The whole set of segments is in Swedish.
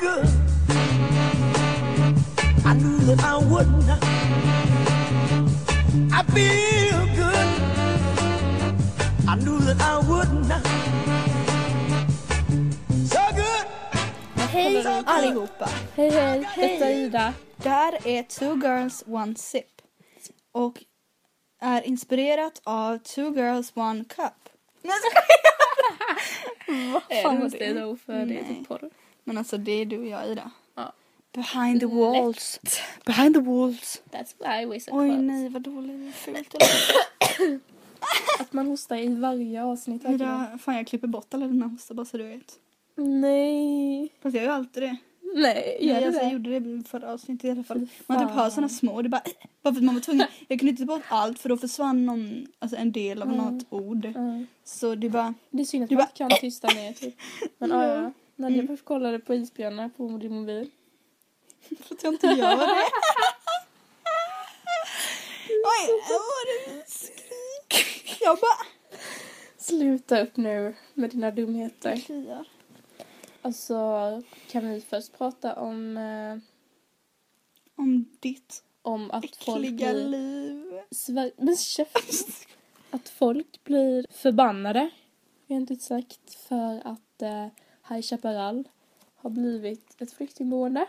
good. I knew that I wouldn't. I feel good. I knew that I wouldn't. So good. Hej allihopa! Hej hej, detta är Ida. Det här är Two Girls One Sip och är inspirerat av Two Girls One Cup. Nej, jag skojar. Vad Är fan var inte det? då för det är typ porr? Men alltså det är du och jag Ida. Ja. Behind the walls. Behind the walls. That's why we said Oj nej vad dåligt och fult. Att man hostar i varje avsnitt. Ida, Fan jag klipper bort alla dina hostar bara så du vet. Nej. Fast jag gör alltid det. Nej, gör Nej, alltså, det? jag gjorde det förra avsnittet i alla fall. Man typ hör såna små och det bara bara för att man var tvungen. Jag kunde inte ta bort allt för då försvann någon, alltså en del av Mm. något ord. Ja. Så det bara Det är synd att Du man bara- inte kan tysta ner typ. Men ja, Ja. Nadja mm. kollade på isbjörnar på din mobil. för att jag inte gör det. Oj, var det skrik? Jag bara Sluta upp nu med dina dumheter. kliar. Alltså, kan vi först prata om, eh, Om ditt om att folk äckliga blir... liv. Sver- Men käft! Att folk blir förbannade, rent ut sagt, för att eh, High Chaparral har blivit ett flyktingboende.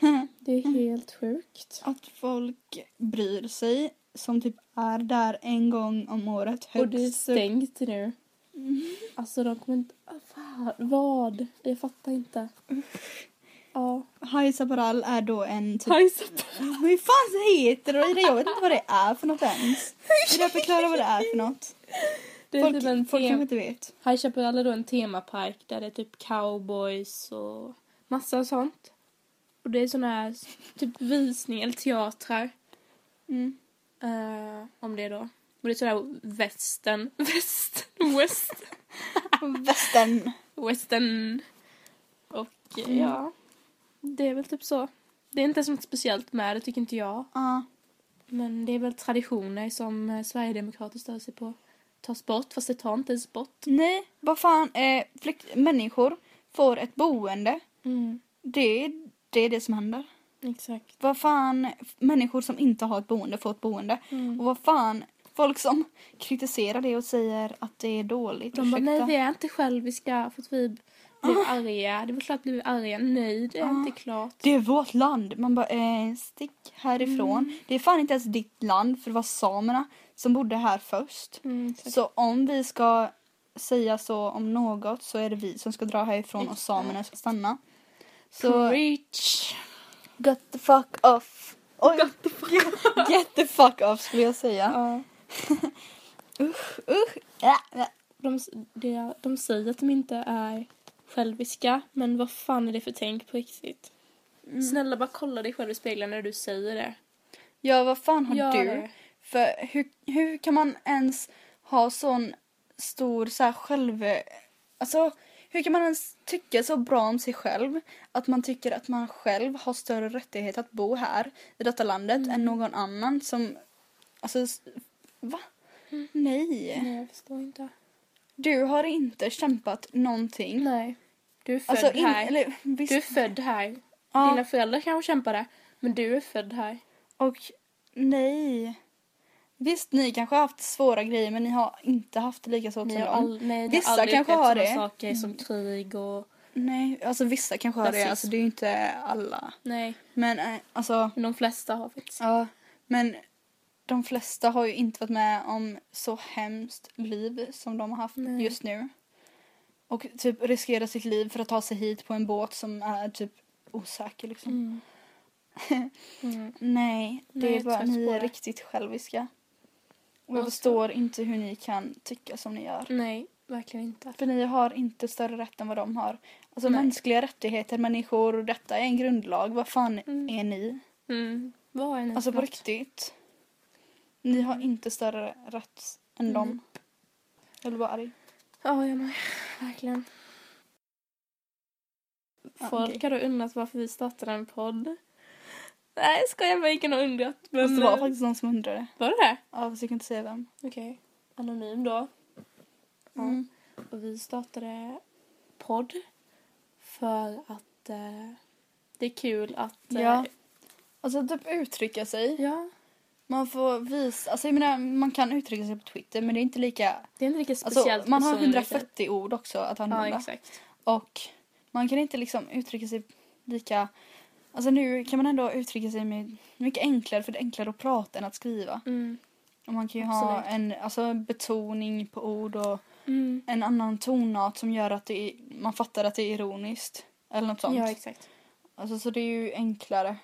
Det är helt sjukt. Att folk bryr sig som typ är där en gång om året Och det är högst. stängt nu. Alltså de kommer inte... ah, Vad? Vad? Jag fattar inte. Ja. High Chaparral är då en typ High Chaparral. Hur fan heter det? Jag vet inte vad det är för något ens. Vill jag förklara vad det är för något? Det är Folk, typ en folk tem- kanske inte vet. High Chaparral är då en temapark där det är typ cowboys och massa sånt. Och det är såna här typ visningar eller teatrar. Mm. eh, om det då. Och det är sådär västern, väst, west, Västern. western. Och eh, Mm. ja, det är väl typ så. Det är inte så något speciellt med det tycker inte jag. Ja. Men det är väl traditioner som eh, Sverigedemokrater stör sig på. Tas bort, fast det tar inte ens bort. Nej, vad fan. Eh, flykt- människor får ett boende. Mm, Det, det är det som händer. exakt. Vad fan. Människor som inte har ett boende får ett boende. Mm. Och vad fan. Folk som kritiserar det och säger att det är dåligt. De bara, nej vi är inte själviska för att vi blev arga. Det är väl klart att vi blev arga. Nej, det är Ah. inte klart. Det är vårt land. Man bara, eh, stick härifrån. Mm. Det är fan inte ens ditt land för det var samerna som bodde här först. Mm. Så om vi ska säga så om något så är det vi som ska dra härifrån och samerna ska stanna. Så Preach. get the fuck off. Oj. Get the fuck off skulle jag säga. Ja. Usch. Ja, ja. De, de, de säger att de inte är själviska, men vad fan är det för tänk på riktigt? Mm. Snälla bara kolla dig själv i spegeln när du säger det. ja, vad fan har Gör du? det. För hur, hur kan man ens ha sån stor så här själv... Alltså, hur kan man ens tycka så bra om sig själv att man tycker att man själv har större rättighet att bo här i detta landet Mm. än någon annan som... Alltså, va? Nej. Nej, jag förstår inte. Du har inte kämpat någonting. Nej. Du är född Alltså, in, här. eller, visst, Du är född här. ja, Dina föräldrar kanske kämpade, men du är född här. och nej. Visst, ni kanske har haft svåra grejer men ni har inte haft det lika svårt Ni som dem. all, nej, Vissa har kanske har det. saker som krig och... Nej, alltså vissa kanske har det. Alltså det är ju inte alla. Nej, Men eh, alltså, men de flesta har faktiskt. ja. Men de flesta har ju inte varit med om så hemskt liv som de har haft Nej. just nu. Och typ riskerar sitt liv för att ta sig hit på en båt som är typ osäker liksom. Mm. Mm. Nej, det Nej, är bara ni är riktigt själviska. Och jag förstår inte hur ni kan tycka som ni gör. Nej, verkligen inte. För ni har inte större rätt än vad de har. Alltså Nej. mänskliga rättigheter, människor, och detta är en grundlag. Vad fan Mm. är ni? Mm. Vad är ni Alltså på något? riktigt. Ni har inte större rätt än Mm. dem. Jag blir bara arg. Ja, jag med. Verkligen. Folk okej. har då undrat varför vi startade en podd. Nej, ska jag bara ingen har undrat. Men Fast det var eh, faktiskt någon som undrade. var det det? Ja, fast jag kan inte säga vem. Okej. Anonym då. Ja. Mm. Och vi startade podd För att eh, det är kul att... eh, Ja. Alltså typ uttrycka sig. ja. Man får visa, alltså jag menar man kan uttrycka sig på Twitter men det är inte lika, Det är inte lika speciellt alltså man har personligt. 140 ord också att Ja, använda. exakt. och man kan inte liksom uttrycka sig lika, alltså nu kan man ändå uttrycka sig med mycket enklare för det är enklare att prata än att skriva. Mm. Och man kan ju ha Absolut. en alltså, betoning på ord och Mm. en annan tonart som gör att det är, man fattar att det är ironiskt. Eller något sånt. Ja, exakt. Alltså så det är ju enklare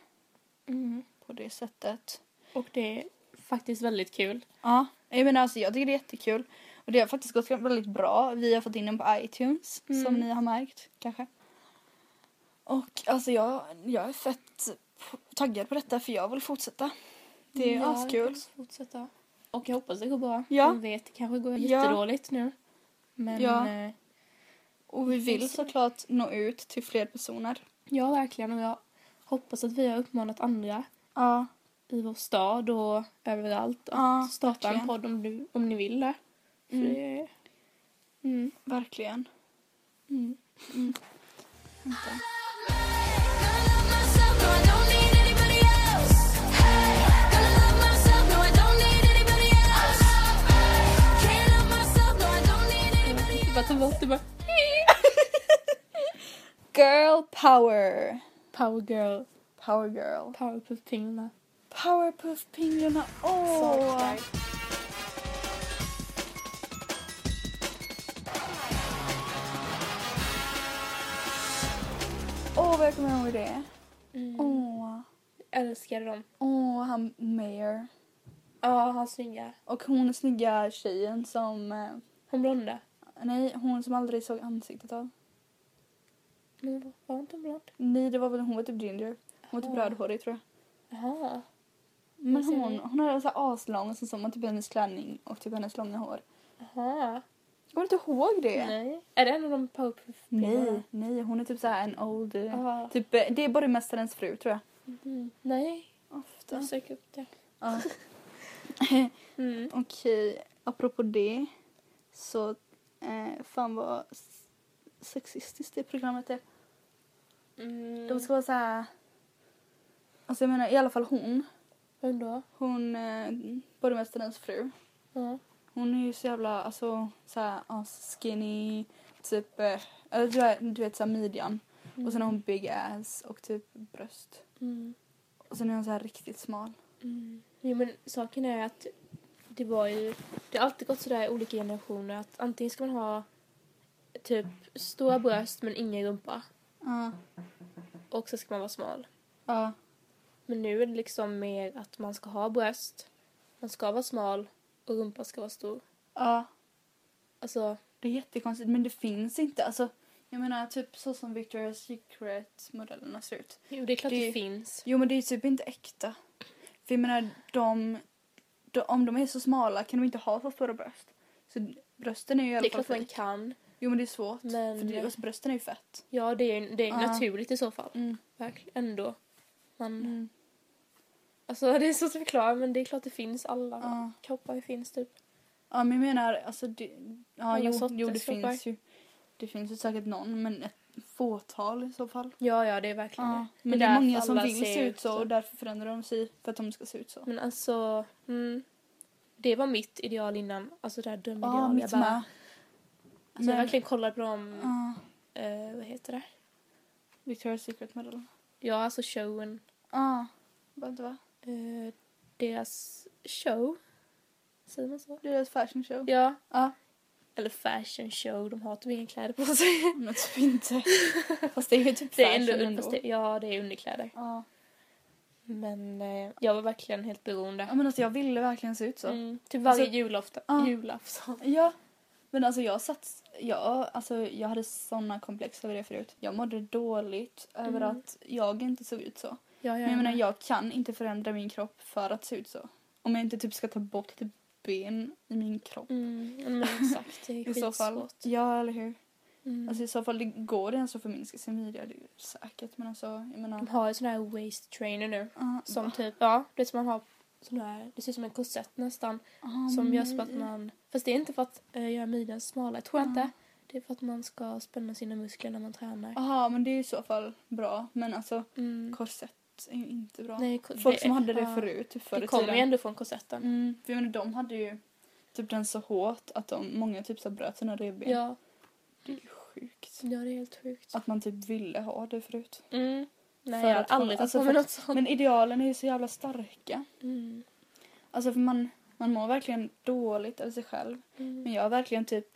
Mm. på det sättet. Och det är faktiskt väldigt kul. Ja, jag menar alltså jag tycker det är jättekul. Och det har faktiskt gått väldigt bra. Vi har fått in den på iTunes Mm. som ni har märkt kanske. Och alltså jag, jag är fett taggad på detta för jag vill fortsätta. Det är Ja, askul. fortsätta. Och jag hoppas det går bra. Ja. Jag vet, det kanske går Ja. jättedåligt nu. Men Ja. eh, Och vi vill såklart nå ut till fler personer. ja, verkligen. Och jag hoppas att vi har uppmanat andra Ja. i vår stad och överallt att Ja, starta en verkligen. podd om, du, om ni vill det. Mm. det mm. Verkligen. Mm. Bara ta bort det bara. Girl power. Power girl. Power girl. Powerpuff-pinglorna. Powerpuff-pinglorna. Åh! Saknar. Åh, vad jag kommer ihåg det. Mm. Åh. Älskade dem. Åh, han Mayor. Ja, han snygga. Och hon snygga tjejen som... eh, Hon blonda. Nej, hon som aldrig såg ansiktet av. Men var inte hon blond? Nej, det var väl hon var typ ginger. Hon var typ rödhårig tror jag. Jaha. Men hon, du? hon hade så här aslång och så såg man typ hennes klänning och typ hennes långa hår. Jaha. Kommer du inte ihåg det? Nej. Är det en av de powerpuff-pinglorna? Nej, nej, hon är typ så här en old... eh. Typ, eh, det är borgmästarens fru tror jag. Mm. Nej. Ofta. Jag söker upp det. Ja. Mm. Okej, apropå det så eh, fan vad sexistiskt det programmet är. Mm. De ska vara så här. Alltså jag menar i alla fall hon. Vem då? Hon, eh, borgmästarens fru. Ja. Hon är ju så jävla, alltså så här skinny, typ, eh, eller du vet, du vet så här midjan. Och sen har hon big ass och typ bröst. Mm. Och sen är hon så här riktigt smal. Mm. Jo men saken är att det var ju, det har alltid gått sådär i olika generationer att antingen ska man ha typ stora bröst men ingen rumpa Ja. och så ska man vara smal. Ja. Men nu är det liksom mer att man ska ha bröst, man ska vara smal och rumpan ska vara stor. Ja. Alltså, Det är jättekonstigt men det finns inte. Alltså, jag menar typ så som Victoria's Secret-modellerna ser ut. jo det är klart det, Det- finns. Jo men det är typ inte äkta. För jag menar de, de, om de är så smala kan de inte ha så stora bröst. Så brösten är ju i Det alla är fall klart man kan. Jo men det är svårt. Men- För det, alltså, brösten är ju fett. Ja det är, det är Ja. naturligt i så fall. Mm. Verkligen ändå. Man, Mm. Alltså det är svårt att förklara men det är klart det finns alla Ja. kroppar finns typ. Ja men jag menar alltså det, ja Alla jo, sorters jo det kroppar. finns ju. Det finns ju säkert någon men ett fåtal i så fall. Ja ja det är verkligen Ja, det. men det är många som vill se ut så och därför förändrar de sig för att de ska se ut så. Men alltså, mm, det var mitt ideal innan. Alltså det här Ja, drömideal. jag, mitt bara, med. alltså, jag Men- verkligen kollade på dem, Ja, eh, vad heter det? Victoria's Secret modell. Ja, alltså showen. Ja, vänta va? Eh, deras show. Säger man så? Det deras fashion show. Ja. Ja. Eller fashion show, de har typ inga kläder på sig. Men typ inte. Fast det är ju typ Det är fashion ändå, ändå. det, ja, det är underkläder. Ja. Men eh, jag var verkligen helt beroende. ja men alltså jag ville verkligen se ut så. Mm, typ varje Alltså, julafton. ja. julafton. Ja. Men alltså jag satt, ja, alltså jag hade såna komplex över det förut. Jag mådde dåligt över Mm. att jag inte såg ut så. Ja, ja, Men jag menar jag kan inte förändra min kropp för att se ut så. Om jag inte typ ska ta bort typ ben i min kropp. Mm, men exakt, det är I så fall. Ja eller hur. Mm. Alltså i så fall det går det ens att förminska sin midja. Det är säkert men alltså jag menar. De har ju sån här waist trainer nu. Ja, Som va? typ, ja, det som man har sån här, det ser ut som en korsett nästan. Ah, som gör så nej. att man, fast det är inte för att uh, göra midjan smalare, tror jag Ja. inte. Det är för att man ska spänna sina muskler när man tränar. Jaha, men det är i så fall bra. Men alltså Mm. korsett är ju inte bra. Nej, Folk som hade det förut, typ förr Det i kommer tiden. ju ändå från korsetten. Mm, för jag menar, de hade ju typ den så hårt att de, många typ så bröt sina revben. Ja. Det är ju sjukt. ja, det är helt sjukt. Att man typ ville ha det förut. Mm. Nej, För jag har att man- aldrig tagit alltså på mig för- något sånt. Men idealen är ju så jävla starka. Mm. Alltså för man, man mår verkligen dåligt över sig själv. Mm. Men jag har verkligen typ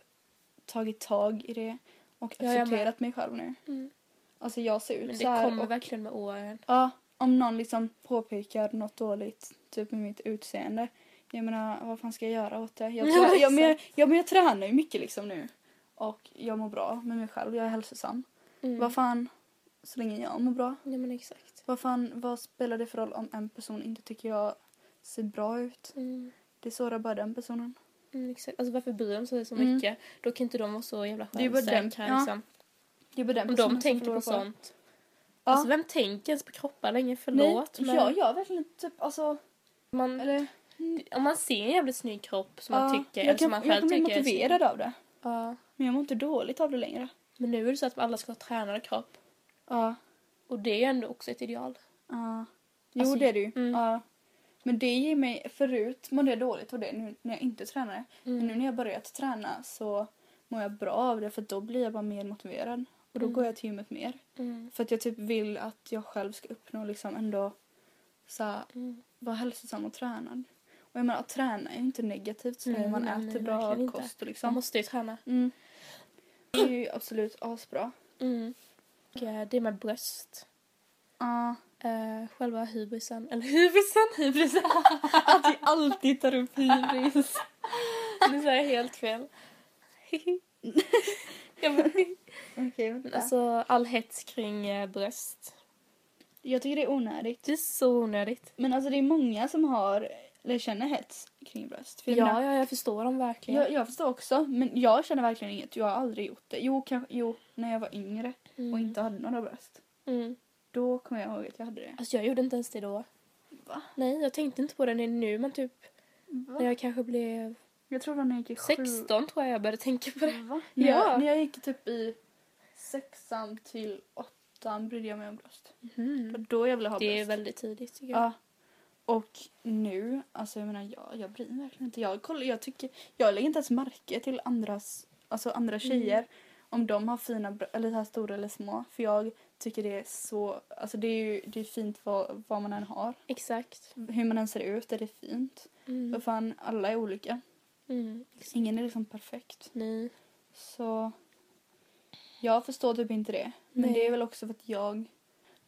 tagit tag i det och Ja, jag med. accepterat mig själv nu. Mm. Alltså jag ser ut Men så det här kommer och, verkligen med åren. ja, om någon liksom påpekar något dåligt typ med mitt utseende. Jag menar, vad fan ska jag göra åt det? Jag, Ja, trä- ja, men jag, exakt. ja, men jag tränar ju mycket liksom nu. Och jag mår bra med mig själv. Jag är hälsosam. Mm. Vad fan, så länge jag mår bra. Ja, men exakt. Vad fan, vad spelar det för roll om en person inte tycker jag ser bra ut? Mm. Det sårar bara den personen. Mm, exakt. Alltså varför bryr de sig så Mm. mycket? Då kan inte de vara så jävla Det är bara den- självsäkra ja. liksom. Det är bara den Om de tänker på sånt. Ja. Alltså vem tänker ens på kroppar längre? Förlåt. Nej, men jag gör verkligen typ alltså, man, eller om man ser en jävligt snygg kropp som man ja, tycker, jag kan, som man jag själv kan bli motiverad av det. Ja. Men jag mår inte dåligt av det längre. Men nu är det så att alla ska ha tränad kropp. Ja. Och det är ju ändå också ett ideal. ja. Jo, Alltså, det är det ju. mm. Ja. Men det ger mig, förut mådde jag dåligt av det nu när jag inte tränade. Mm. Men nu när jag börjat träna så mår jag bra av det för då blir jag bara mer motiverad. Och då Mm. går jag till gymmet mer. Mm. För att jag typ vill att jag själv ska uppnå liksom ändå så här, Mm. vara hälsosam och tränad. Och jag menar att träna är ju inte negativt så länge man nej, äter bra kost och Man liksom. måste ju träna. Det är ju absolut asbra. Mm. Och, eh, det med bröst. Ja. Uh, själva hybrisen. Eller hybrisen? Hybrisen. Att vi alltid tar upp hybris. nu sa jag helt fel. Okej, vänta. alltså all hets kring eh, bröst. Jag tycker det är onödigt. Det är så onödigt. Men alltså det är många som har, eller känner hets kring bröst. För jag, Ja, menar, ja, jag förstår dem verkligen. jag, jag förstår också, men jag känner verkligen inget. Jag har aldrig gjort det. Jo, kanske, jo när jag var yngre och Mm. inte hade några bröst. Mm. Då kommer jag ihåg att jag hade det. Alltså jag gjorde inte ens det då. Va? Nej, jag tänkte inte på det nu men typ Va? när jag kanske blev Jag tror det var när jag gick i sju. 16 tror jag jag började tänka på det. Va? När, Ja. jag, när jag gick typ i sexan till åttan brydde jag mig om bröst. Mm. då jag ville ha Det är bröst. väldigt tidigt tycker jag. Ja. Och nu, alltså jag menar jag, jag bryr mig verkligen inte. Jag, kollar, jag, tycker, jag lägger inte ens märke till andras, alltså andra tjejer. Om de har fina, eller så här stora eller små. För jag tycker det är så, alltså det är ju det är fint vad, vad man än har. Exakt. Hur man än ser ut är det fint. För Mm. fan, alla är olika. Mm. Ingen är liksom perfekt. Nej. Så jag förstår typ inte det. Men Nej. det är väl också för att jag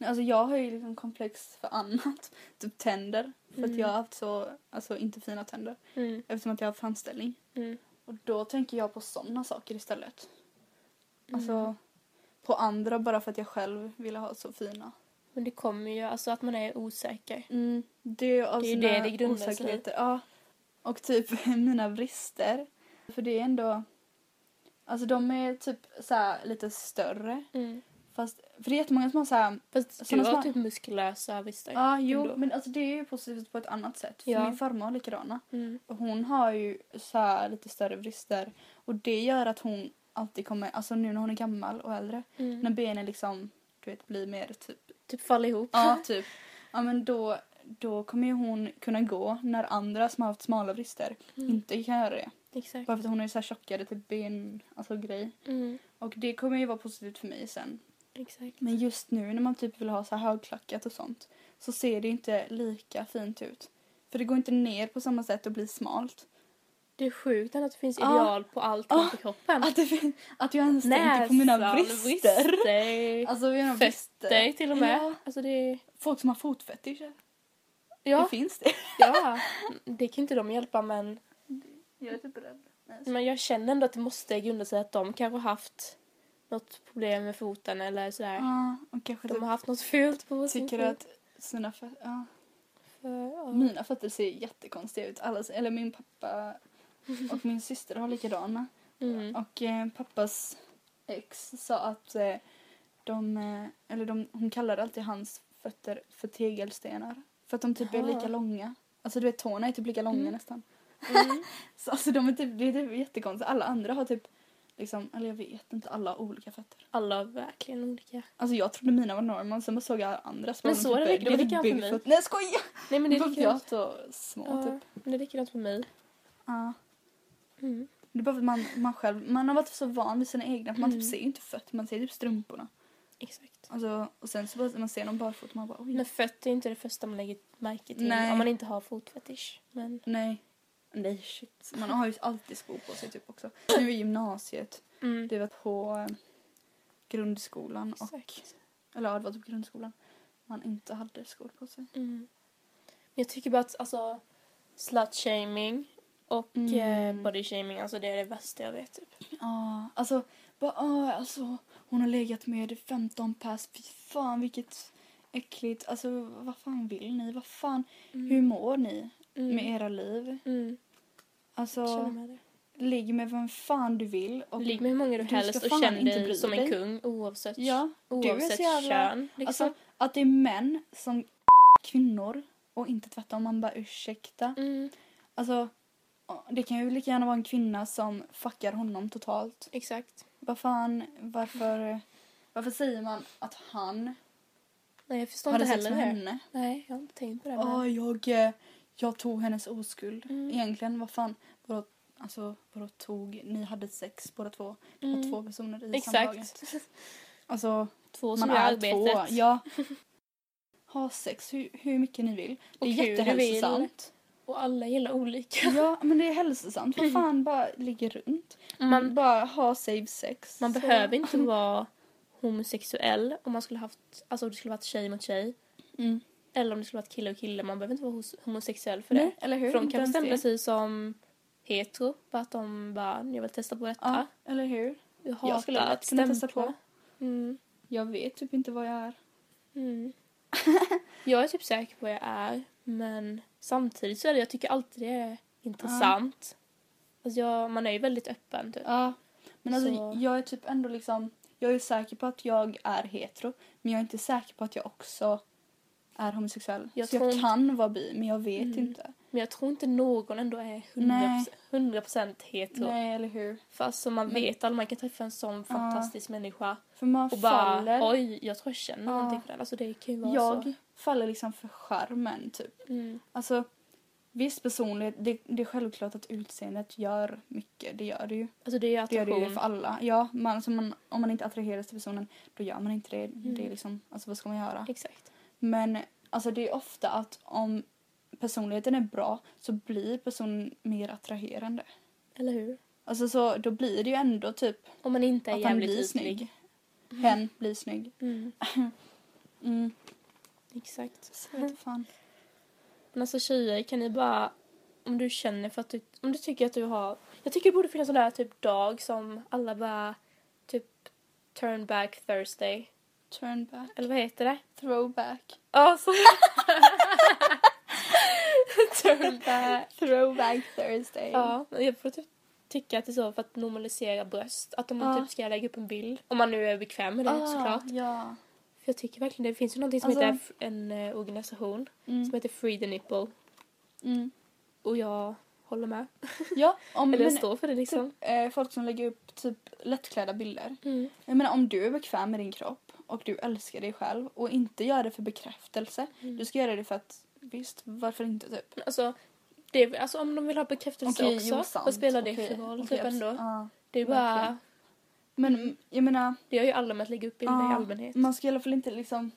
Alltså jag har ju liksom komplex för annat. Typ tänder. För att Mm. jag har haft så, alltså inte fina tänder. Mm. Eftersom att jag har haft framställning. Mm. Och då tänker jag på sådana saker istället. Alltså Mm. på andra bara för att jag själv ville ha så fina. Men det kommer ju, alltså att man är osäker. Mm, det av Det är det det grundar sig i. Ja. Och typ mina brister. För det är ändå... Alltså de är typ så lite större. Mm. Fast, för det är jättemånga som har så här... Fast du har små- typ muskulösa brister. Ja, jo, ändå. men alltså det är ju positivt på ett annat sätt. För Ja. min farmor har likadana. Mm. Och hon har ju så lite större brister. Och det gör att hon alltid kommer, alltså nu när hon är gammal och äldre, Mm. när benen liksom, du vet, blir mer typ, Typ falla ihop. ja typ, ja men då, då kommer ju hon kunna gå när andra som har haft smala brister Mm. inte kan göra det. Exakt. Bara för att hon är så här tjockare typ ben, alltså grej. Mm. Och det kommer ju vara positivt för mig sen. Exakt. Men just nu när man typ vill ha så här högklackat och sånt så ser det inte lika fint ut. För det går inte ner på samma sätt och blir smalt. Det är sjukt att det finns ideal på allt Ja. på kroppen. Att, det, att jag ens tänker på mina Näsan, brister. brister, Alltså mina fötter brister. till och med. Ja. Alltså det är... Folk som har fotfetisch. Det Ja, finns det. ja. Det kan inte de hjälpa men, Jag är typ rädd. Men jag känner ändå att det måste grunda sig att de kanske har haft något problem med foten eller sådär. Ja, och kanske De typ har haft något fult på sin tycker fot. att sina fötter... Ja. För, ja. Mina fötter ser jättekonstiga ut. Alla, eller min pappa och min syster har likadana. Mm. Och eh, pappas ex sa att eh, de, eh, eller de, hon kallade alltid hans fötter för tegelstenar. För att de typ är Jaha. lika långa. Alltså du vet tårna är typ lika långa Mm. nästan. Mm. Så alltså de är typ, det är typ jättekonstigt. Alla andra har typ liksom, eller jag vet inte, alla har olika fötter. Alla har verkligen olika. Alltså jag trodde mina var normal, sen såg jag andra Men var de så är det- typ- det var var likadant för mig. Nej jag skojar! Nej men det är likadant. är så små Ja, typ. men det är likadant för mig. Ja. Mm. Det är bara för att man, man själv, man har varit så van vid sina egna, för man Mm. typ ser ju inte fötter, man ser typ strumporna. Exakt. Alltså, och sen så bara när man ser dem barfota, man bara oj. Men fötter är inte det första man lägger märke till Nej. om man inte har fotfetisch. Men Nej. Nej shit. Man har ju alltid skor på sig typ också. Nu i gymnasiet, mm. det var på eh, grundskolan och, Exakt. eller ja det var typ grundskolan, man inte hade skor på sig. Mm. Men jag tycker bara att alltså slut-shaming och Mm. eh, body-shaming, alltså det är det värsta jag vet typ. Ja, alltså, bara, ah, alltså hon har legat med 15 pers, fy fan vilket äckligt. Alltså vad fan vill ni? Vad fan, hur mår ni Mm. med era liv? Mm. Alltså, ligg med vem fan du vill. Och, Ligg med hur många du du helst och känn dig som en kung oavsett, Ja, oavsett jävla... kön. Liksom. Alltså att det är män som kvinnor och inte tvärtom. Man bara ursäkta. mm, Alltså det kan ju lika gärna vara en kvinna som fuckar honom totalt. exakt. Vad fan, varför, varför säger man att han Nej, jag förstår hade inte sex heller med det. henne? Nej, jag har inte tänkt på det. Ja, men- jag, jag tog hennes oskuld. Mm. Egentligen, vad fan, vadå, alltså, vadå tog, ni hade sex båda två. Det var Mm. två personer i Exakt. samlaget. Alltså, Två som man gör är arbetet. två. Ja. Ha sex hur, hur mycket ni vill. Det Och är hur du jättehälsosamt. Och alla gillar olika. Ja, men det är hälsosamt. Vad fan, bara ligger runt. Man, bara ha save sex. man Så- behöver inte vara homosexuell om man skulle haft, alltså om det skulle varit tjej mot tjej. Mm. Eller om det skulle varit kille och kille. Man behöver inte vara homosexuell för det. Nej, eller hur? För de kan stämpla det. sig som hetero. För att de bara, jag vill testa på detta. Ja, eller hur? Jag Jag skulle lätt att kunna testa på. Mm. Jag vet typ inte vad jag är. Mm. jag är typ säker på vad jag är. Men samtidigt så är det, jag tycker alltid det är intressant. Alltså jag, man är ju väldigt öppen typ. Ja. Men alltså Så- jag är typ ändå liksom, jag är säker på att jag är hetero. Men jag är inte säker på att jag också är homosexuell. Jag så jag inte- kan vara bi, men jag vet Mm. inte. Men jag tror inte någon ändå är 100%, Nej. 100% hetero. Nej, eller hur? För alltså man Men- vet aldrig, man kan träffa en sån fantastisk människa För man och bara faller. oj, jag tror jag känner Ja. någonting för den. Alltså det kan ju vara jag så. faller liksom för charmen typ. Mm. Alltså visst personlighet, det, det är självklart att utseendet gör mycket. Det gör det ju. Alltså det är ju Det gör det ju attraktion. för alla. Ja, man, alltså man, om man inte attraheras till personen då gör man inte det. Mm. Det är liksom, alltså vad ska man göra? Exakt. Men alltså det är ofta att om personligheten är bra så blir personen mer attraherande. Eller hur? Alltså så då blir det ju ändå typ Om man inte är att han blir ytlig. snygg. Hen blir snygg. Mm. Mm. Exakt. Så vet jag fan. Men alltså tjejer, kan ni bara... Om du känner för att du... Om du tycker att du har... Jag tycker det borde finnas sån där typ dag som alla bara... Typ turn back Thursday. Turn back. Eller vad heter det? Throwback. Ja, så... turn back. Throwback Thursday. Ja, jag får typ tycka att det är så för att normalisera bröst. Att om man Ja. typ ska lägga upp en bild. Om man nu är bekväm med det Ah, såklart. Ja. För jag tycker verkligen det finns ju någonting som Alltså- heter en eh, organisation Mm. som heter Free the Nipple. Mm. Och jag håller med. Ja, om Eller jag står för det liksom. typ, eh, folk som lägger upp typ lättklädda bilder. Mm. Jag menar om du är bekväm med din kropp och du älskar dig själv och inte gör det för bekräftelse. Mm. Du ska göra det för att visst, varför inte typ? Alltså, det, alltså om de vill ha bekräftelse Okej, också, jo, sant. vad spelar det Okej, för roll? okej, typ ändå. ja. Det är bara, verkligen. Men jag menar, det gör ju alla med att lägga upp bilder i ja, allmänhet. man ska i alla fall inte liksom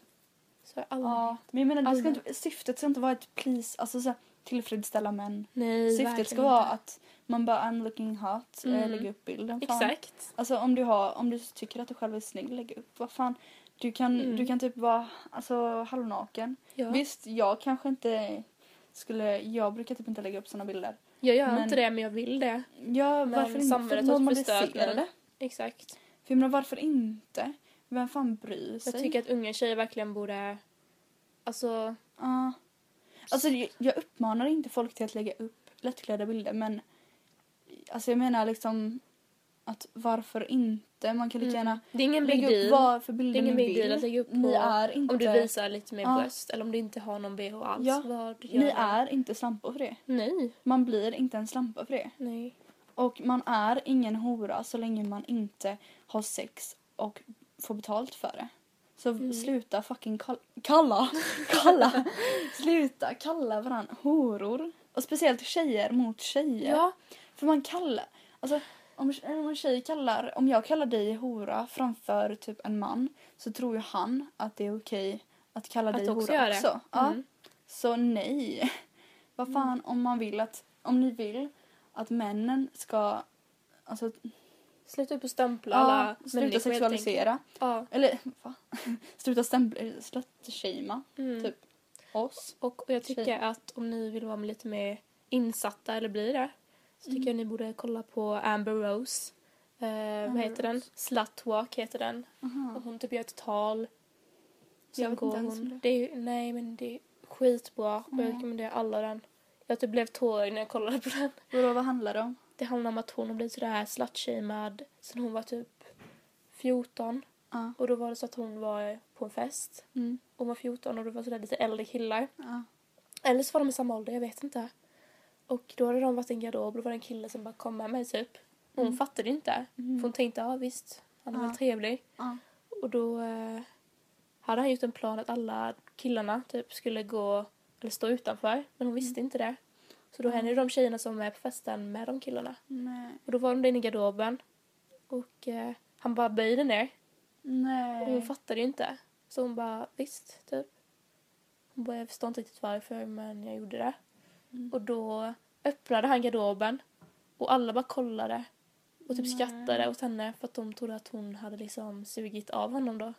Så är allmänhet. Ja, men jag menar, det ska inte, syftet ska inte vara ett please, alltså så här, tillfredsställa män. Nej, Syftet ska vara inte. att man bara I'm looking hot, mm. Mm. lägga upp bilden. Fan. Exakt. Alltså om du, har, om du tycker att du själv är snygg, lägg upp. Vad fan. Du kan, Mm. du kan typ vara alltså, halvnaken. Ja. Visst, jag kanske inte skulle, jag brukar typ inte lägga upp såna bilder. Jag gör men- inte det, men jag vill det. Ja, Men varför inte? För samhället har normalisera det. Exakt. För menar, varför inte? Vem fan bryr sig? Jag tycker att unga tjejer verkligen borde... Alltså, Ja. Alltså jag- jag uppmanar inte folk till att lägga upp lättklädda bilder men alltså jag menar liksom att varför inte? Man kan lika gärna mm. det är ingen lägga upp vad för Det bilder är ingen big deal att lägga upp på ni är inte, om du visar lite mer bröst eller om du inte har någon bh alls. Ja, Vad gör ni det? är inte slampor för det. Nej. Man blir inte en slampa för det. Nej. Och man är ingen hora så länge man inte har sex och får betalt för det. Så Mm. sluta fucking kall- kalla, kalla, sluta kalla varandra horor. Och speciellt tjejer mot tjejer. Ja, För man kallar, alltså om, om en tjej kallar, om jag kallar dig hora framför typ en man så tror ju han att det är okej att kalla Att dig också hora också. Ja. Mm. Så nej. Vad fan om man vill att, om ni vill att männen ska, alltså sluta upp och stämpla ja, alla sluta sexualisera. Ja. Eller va? Sluta stämpla, slutshamea Mm. typ oss. Och, och jag tycker Tjej. att om ni vill vara lite mer insatta eller bli det så Mm. tycker jag ni borde kolla på Amber Rose. Eh, vad heter den? Slutwalk heter den. Aha. Och hon typ gör ett tal. Jag vet går inte ens hon. det. Är, nej men det är skitbra. Nej. jag rekommenderar alla den. Jag typ blev tårögd när jag kollade på den. Vadå, vad handlar det om? Det handlar om att hon har blivit sådär slutshamead sen hon var typ 14. Ja. Och då var det så att hon var på en fest. Mm. Hon var 14 och det var sådär lite äldre killar. Ja. Eller så var de i samma ålder, jag vet inte. Och då hade de varit i en garderob och då var det en kille som bara kom med mig typ. Hon fattade inte. Mm. För hon tänkte, ja visst, han är Ja. väl trevlig. Ja. Och då eh, hade han gjort en plan att alla killarna typ skulle gå, eller stå utanför. Men hon visste inte det. Så då Mm. Hände de tjejerna som är på festen med de killarna. Nej. Och då var de där inne i garderoben. Och eh, han bara böjde ner. Och hon Nej. fattade ju inte. Så hon bara, visst, typ. Hon bara, jag förstår inte riktigt varför, men jag gjorde det. Mm. Och då öppnade han garderoben. Och alla bara kollade. Och typ Nej. skrattade åt henne för att de trodde att hon hade liksom sugit av honom då.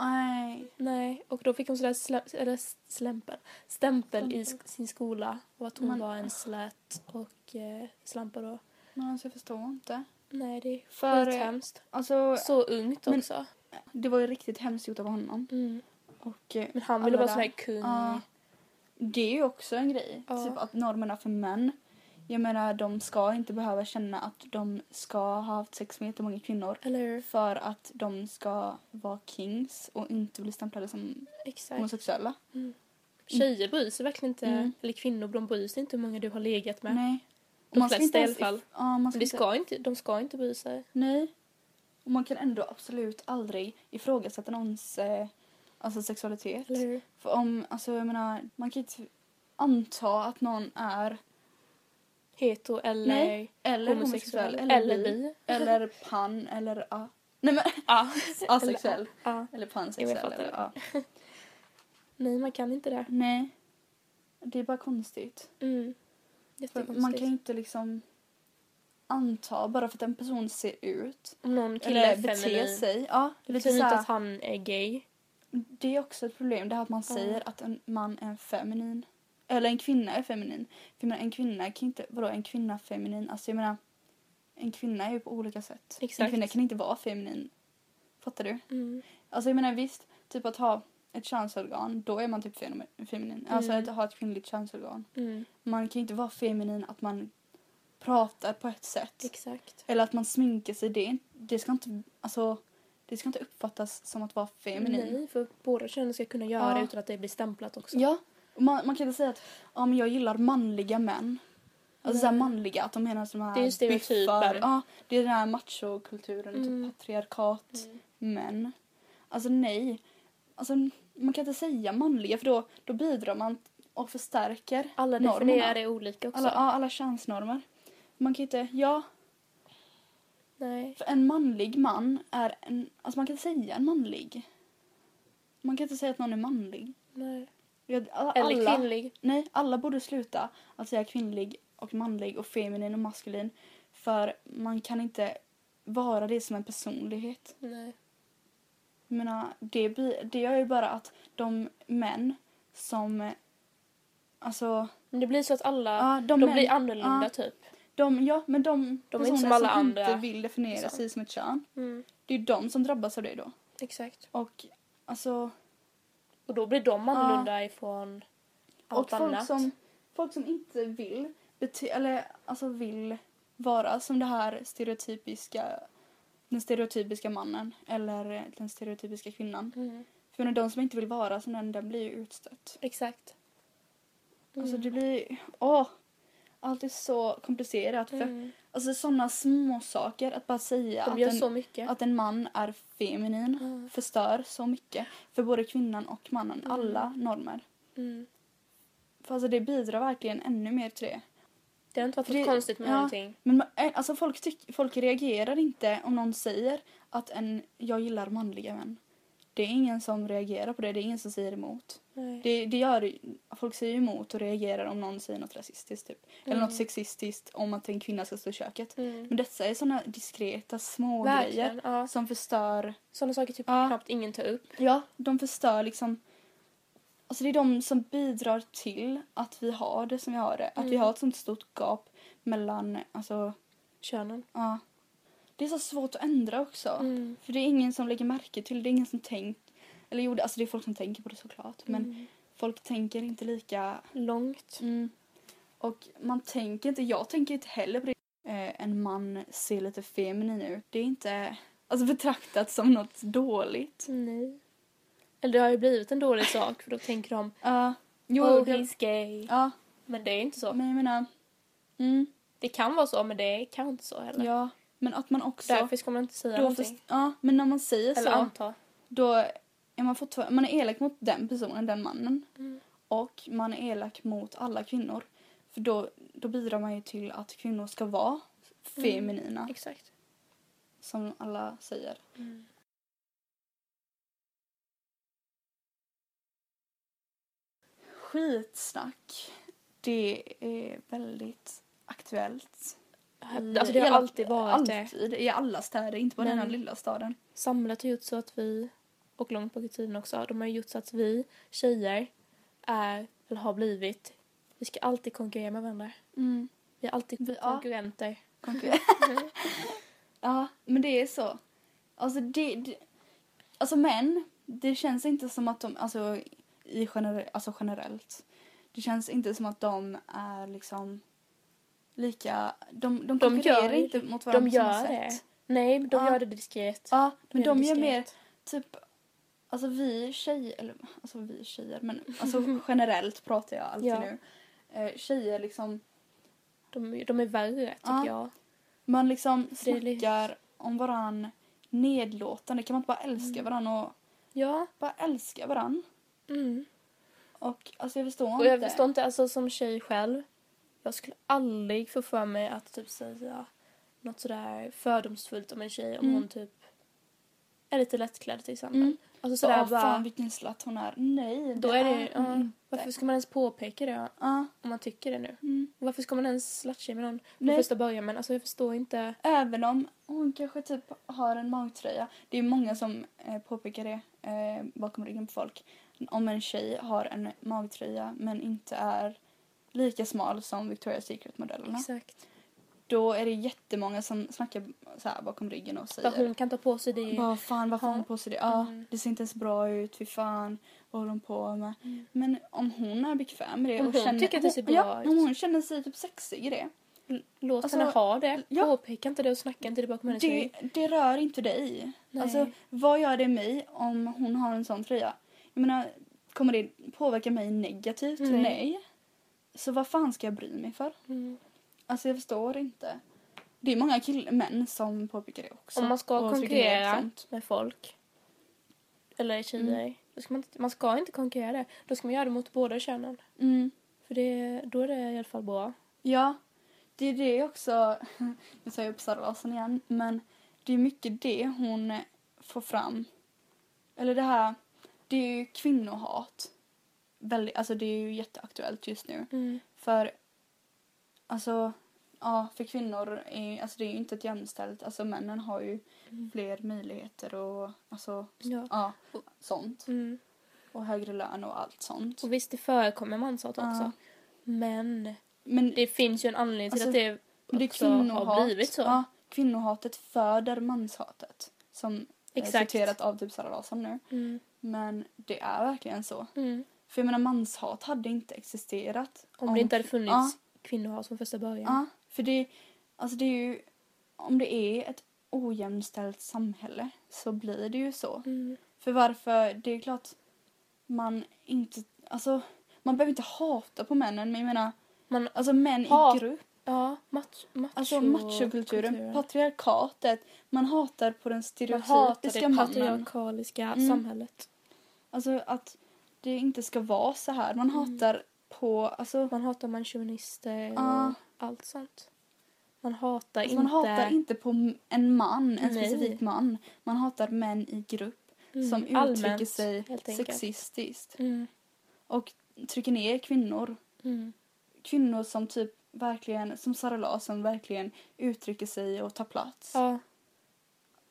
Nej. Nej, och då fick hon sådär slä, eller slämpel, stämpel i sk- sin skola. Och att hon Men- var en slät och eh, slampa då. Men alltså jag förstår inte. Nej, det är För- skithemskt. Alltså Så ungt Men- också. det var ju riktigt hemskt gjort av honom. Mm. Och eh, Men han ville vara sån här kung. Ja. Det är ju också en grej. Ja. Typ att normerna för män. Jag menar de ska inte behöva känna att de ska ha haft sex med jättemånga kvinnor. Eller? För att de ska vara kings och inte bli stämplade som Exakt. homosexuella. Tjejer bryr sig verkligen inte, Mm. eller kvinnor, de bryr sig inte hur många du har legat med. Nej. De man ska flesta inte i alla fall. Ja, man ska det inte, ska inte, de ska inte bry sig. Nej. Och man kan ändå absolut aldrig ifrågasätta någons eh, alltså sexualitet. Eller hur? För om, alltså jag menar, man kan inte anta att någon är Hetero eller Nej, eller homosexuell, eller, eller bi, eller pan, eller a. Nej men Ja. asexuell. Eller Jag pansexuell. fattar. Eller, ja. Nej, man kan inte det. Nej. Det är bara konstigt. Mm. Jättekonstigt. man kan ju inte liksom anta bara för att en person ser ut Om någon kille eller beter sig. Ja, Det betyder inte att han är gay. Det är också ett problem, det här att man säger att en man är feminin. Eller en kvinna är feminin. För jag menar, en kvinna kan inte, vadå en kvinna feminin? Alltså jag menar, en kvinna är ju på olika sätt. En Exakt. kvinna kan inte vara feminin. Fattar du? Mm. Alltså jag menar visst, typ att ha ett könsorgan, då är man typ fem- feminin. Alltså Mm. att ha ett kvinnligt könsorgan. Mm. Man kan inte vara feminin att man pratar på ett sätt. Exakt. Eller att man sminkar sig, det, det ska inte, alltså det ska inte uppfattas som att vara feminin. Nej, för båda könen ska kunna göra Ja. det utan att det blir stämplat också. Ja, man, man kan inte säga att ja, men jag gillar manliga män. Alltså såhär manliga, att de menar som här Det är stereotyper. Ja, det är den här machokulturen, Mm. typ patriarkat, Mm. män. Alltså nej. Alltså man kan inte säga manliga för då, då bidrar man och förstärker Alla normerna. definierar det olika också. Alla, ja, alla könsnormer. Man kan inte, ja, Nej. för en manlig man är en, alltså man kan inte säga en manlig. Man kan inte säga att någon är manlig. Nej. Jag- Alla, Eller kvinnlig. Nej, alla borde sluta att säga kvinnlig och manlig och feminin och maskulin. För man kan inte vara det som en personlighet. Nej. Jag menar, det, det gör ju bara att de män som... Alltså, Men det blir så att alla, ja, de, de, män, blir annorlunda ja, typ. De, ja, men de, De personer som alla som andra. inte vill definiera Så. sig som ett kön. Mm. Det är ju de som drabbas av det då. Exakt. Och alltså... Och då blir de annorlunda ifrån Och allt folk annat. som, folk som inte vill, bete, eller alltså vill vara som det här stereotypiska, den stereotypiska mannen eller den stereotypiska kvinnan. Mm. För de som inte vill vara som den, den blir ju utstött. Exakt. Alltså Mm. det blir, åh! Allt är så komplicerat. För Mm. Alltså sådana små saker att bara säga att en, att en man är feminin Mm. förstör så mycket för både kvinnan och mannen. Mm. Alla normer. Mm. För alltså det bidrar verkligen ännu mer till det. Det har inte varit För något det- konstigt med ja. någonting. Men eh, alltså folk, tyck, folk reagerar inte om någon säger att en, jag gillar manliga män. Det är ingen som reagerar på det, det är ingen som säger emot. Nej. Det, det gör, folk säger emot och reagerar om någon säger något rasistiskt typ. Eller Mm. något sexistiskt om att en kvinna ska stå i köket. Mm. Men dessa är såna diskreta små Verkligen. grejer Ja. som förstör. Sådana saker typ Ja. knappt ingen tar upp. Ja, de förstör liksom. Alltså det är de som bidrar till att vi har det som vi har det. Att vi Mm. har ett sånt stort gap mellan, alltså, Könen. ja. Det är så svårt att ändra också. Mm. För det är ingen som lägger märke till det, det är ingen som tänker. Eller jo, alltså det är folk som tänker på det såklart. Men Mm. folk tänker inte lika Långt. Mm. Och man tänker inte, jag tänker inte heller på det. Eh, en man ser lite feminin ut. Det är inte alltså, betraktat som något dåligt. Nej. Eller det har ju blivit en dålig sak för då tänker de Ja, jo, oh, det, he's gay. ja, Men det är inte så. men jag menar, mm, Det kan vara så men det är kanske inte så heller. ja, men att man också, Därför ska man inte säga någonting. först, ja, men när man säger Eller så, anta. då är man fortfarande, man är elak mot den personen, den mannen. Mm. Och man är elak mot alla kvinnor. För då, då bidrar man ju till att kvinnor ska vara feminina, Exakt. som alla säger. Mm. Skitsnack. Det är väldigt aktuellt. Alltså det har alltid varit det. alltid, I alla städer, inte bara den här Men- lilla staden. Samhället har gjort så att vi, och långt bak i tiden också, de har gjort så att vi tjejer är, eller har blivit, vi ska alltid konkurrera med varandra. Mm. Vi är alltid Vi- ja. konkurrenter. ja, men det är så. Alltså, det, det, alltså män, det känns inte som att de, alltså, i gener, alltså generellt, det känns inte som att de är liksom lika, de, de De konkurrerar gör- inte mot varandra De på samma gör det. sätt. Nej, de Ja. gör det diskret. Ja, men de det gör mer typ, alltså vi tjejer, eller alltså vi tjejer, men alltså generellt pratar jag alltid Ja. nu. Eh, tjejer liksom, De, de är värre, tycker Ja. jag. man liksom lite- snackar om varann nedlåtande, kan man inte bara älska Mm. varann och Ja. bara älska varann? Mm. Och alltså jag förstår Och jag inte. förstår inte, alltså som tjej själv, jag skulle aldrig få för mig att typ säga något sådär fördomsfullt om en tjej om Mm. hon typ är lite lättklädd till exempel. Mm. Alltså Så, sådär bara, fan vilken slatt hon är. Nej, då är det, hon ja, inte. varför ska man ens påpeka det Ja, om man tycker det nu? mm. Varför ska man ens slutshamea någon från Nej. första början? Men alltså jag förstår inte. Även om hon kanske typ har en magtröja. Det är många som eh, påpekar det eh, bakom ryggen på folk. Om en tjej har en magtröja men inte är lika smal som Victoria's Secret-modellerna. Exakt. Då är det jättemånga som snackar så här bakom ryggen och säger Vad hon kan ta på sig det. Vad fan, varför har hon på sig det? Ja, Mm. det ser inte ens bra ut. Fy fan, vad håller hon på med? Mm. Men om hon är bekväm med det Om och hon känner... tycker att det ser bra ja, ut. om hon känner sig typ sexig i det. Låt Alltså, henne ha det. ja. Påpeka inte det och snacka inte det bakom hennes Det, rygg. det rör inte dig. Nej. Alltså, vad gör det mig om hon har en sån tröja? Jag menar, kommer det påverka mig negativt? Nej. Nej. Så vad fan ska jag bry mig för? Mm. Alltså jag förstår inte. Det är många kill- män som påpekar det också. Om man ska och konkurrera med folk, eller tjejer, Mm. då ska man, man ska inte konkurrera. Då ska man göra det mot båda könen. Mm. För det, då är det i alla fall bra. Ja, det är det också. Nu tar jag upp Sara Larsson igen. Men det är mycket det hon får fram. Eller det här, det är ju kvinnohat. Väldigt, alltså det är ju jätteaktuellt just nu. Mm. För, alltså, ja, för kvinnor är alltså det är ju inte ett jämställt. Alltså männen har ju Mm. fler möjligheter och alltså, Ja. ja, sånt. Mm. Och högre lön och allt sånt. Och visst, det förekommer manshat Ja. också. Men Men det finns ju en anledning till Alltså, att det det också har kvinnohat. blivit så. Ja, kvinnohatet föder manshatet. Som är Exakt. citerat av typ Sara Larsson nu. Mm. Men det är verkligen så. Mm. För jag menar manshat hade inte existerat. Om det inte hade funnits. Kvinnohat från första början. Ja, för det, alltså det är ju, om det är ett ojämställt samhälle så blir det ju så. Mm. För varför, det är klart man inte, alltså man behöver inte hata på männen men jag menar, Man, alltså män Hat. i grupp. Ja, mach, macho, Alltså machokulturen, patriarkatet. Man hatar på den Man hatar stereotypiska det mannen. patriarkaliska Mm. samhället. Alltså att det inte ska vara så här. Man Mm. hatar på, alltså, Man hatar manchunister Ja. och allt sånt. Man hatar alltså inte... man hatar inte på en man, en Nej. specifik man. Man hatar män i grupp Mm, som uttrycker allmänt, sig sexistiskt. Mm, Och trycker ner kvinnor. mm. Kvinnor som typ verkligen, som Sara Larsson verkligen uttrycker sig och tar plats. Ja,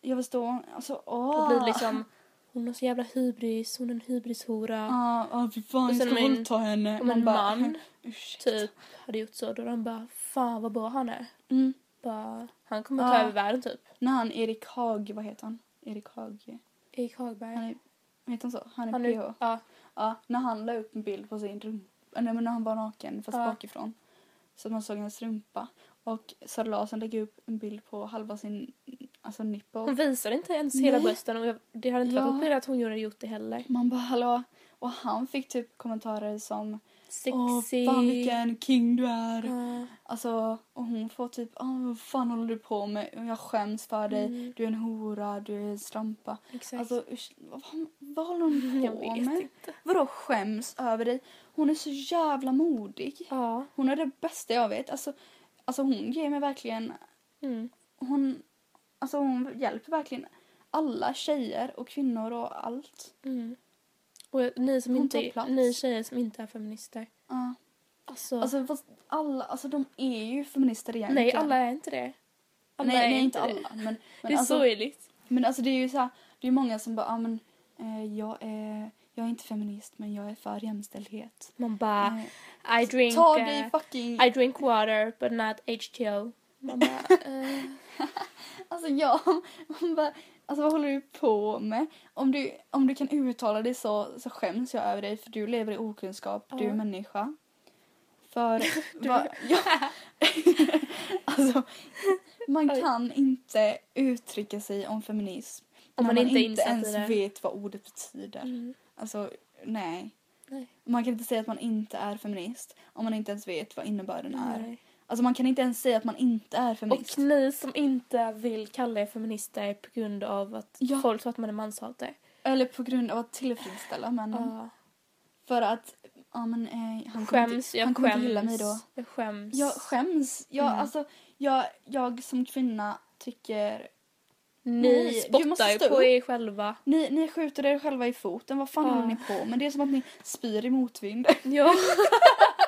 Jag förstår, alltså åh. det blir liksom... Hon har så jävla hybris, hon är en hybrishora. Ja, ah, fy fan jag ska våldta henne. Om en bara, man ursäkta. typ hade gjort så, då de bara fan vad bra han är. Mm. Bara, han kommer ta Ja. över världen typ. När han Erik Haag, vad heter han? Erik Haag. Erik Hagberg. Han är, heter han så? Han är Han PH. ja, Ja, när han la upp en bild på sin rumpa. Nej men när han var naken fast Ja. bakifrån. Så man såg hennes rumpa. Och Sara Larsson lägger upp en bild på halva sin alltså nipple. hon visade inte ens hela Nej. brösten och jag, det hade inte Ja. varit uppenbart att hon hade gjort det heller. Man bara hallå. Och han fick typ kommentarer som Sexy. Åh fan vilken king du är. Ja. Alltså, och hon får typ, Åh, vad fan håller du på med? Jag skäms för dig. Mm. Du är en hora, du är en strampa. Exakt. Alltså, usch, vad, vad håller hon jag på vet med? inte. Vadå skäms över dig? Hon är så jävla modig. Ja. Hon är det bästa jag vet. Alltså, alltså hon ger mig verkligen, Mm. hon, alltså hon hjälper verkligen alla tjejer och kvinnor och allt. Mm. Och ni som Hon inte ni tjejer som inte är feminister. Ja. Alltså, Alltså fast alla, alltså de är ju feminister egentligen. nej alla är inte det. Alla nej, är nej, inte det. alla. Men, men, Det är alltså, sorgligt. men alltså det är ju så här, det är många som bara, ah, men eh, jag är, jag är inte feminist men jag är för jämställdhet. Man bara, Eh, I drink, ta eh, dig fucking... I drink water but not H2O. Man bara, eh, Alltså jag, man bara, alltså vad håller du på med? Om du, om du kan uttala dig så, så skäms jag över dig för du lever i okunskap, du är människa. För, va, ja, alltså man kan inte uttrycka sig om feminism Om när man inte inte ens vet vad ordet betyder. mm, Alltså nej. nej. Man kan inte säga att man inte är feminist om man inte ens vet vad innebörden är. Alltså man kan inte ens säga att man inte är feminist. Och ni som inte vill kalla er feminister på grund av att Ja. folk tror att man är manshatare. Eller på grund av att tillfredsställa männen. Ja. För att, ja men eh, han kommer Skäms, inte, han kommer skäms. inte gilla mig då. Jag skäms. Jag skäms. Jag, Mm. alltså, jag, jag som kvinna tycker, Ni måste spottar på er själva. ni, ni skjuter er själva i foten, vad fan Ja. håller ni på med? Det är som att ni spyr i motvind. Ja.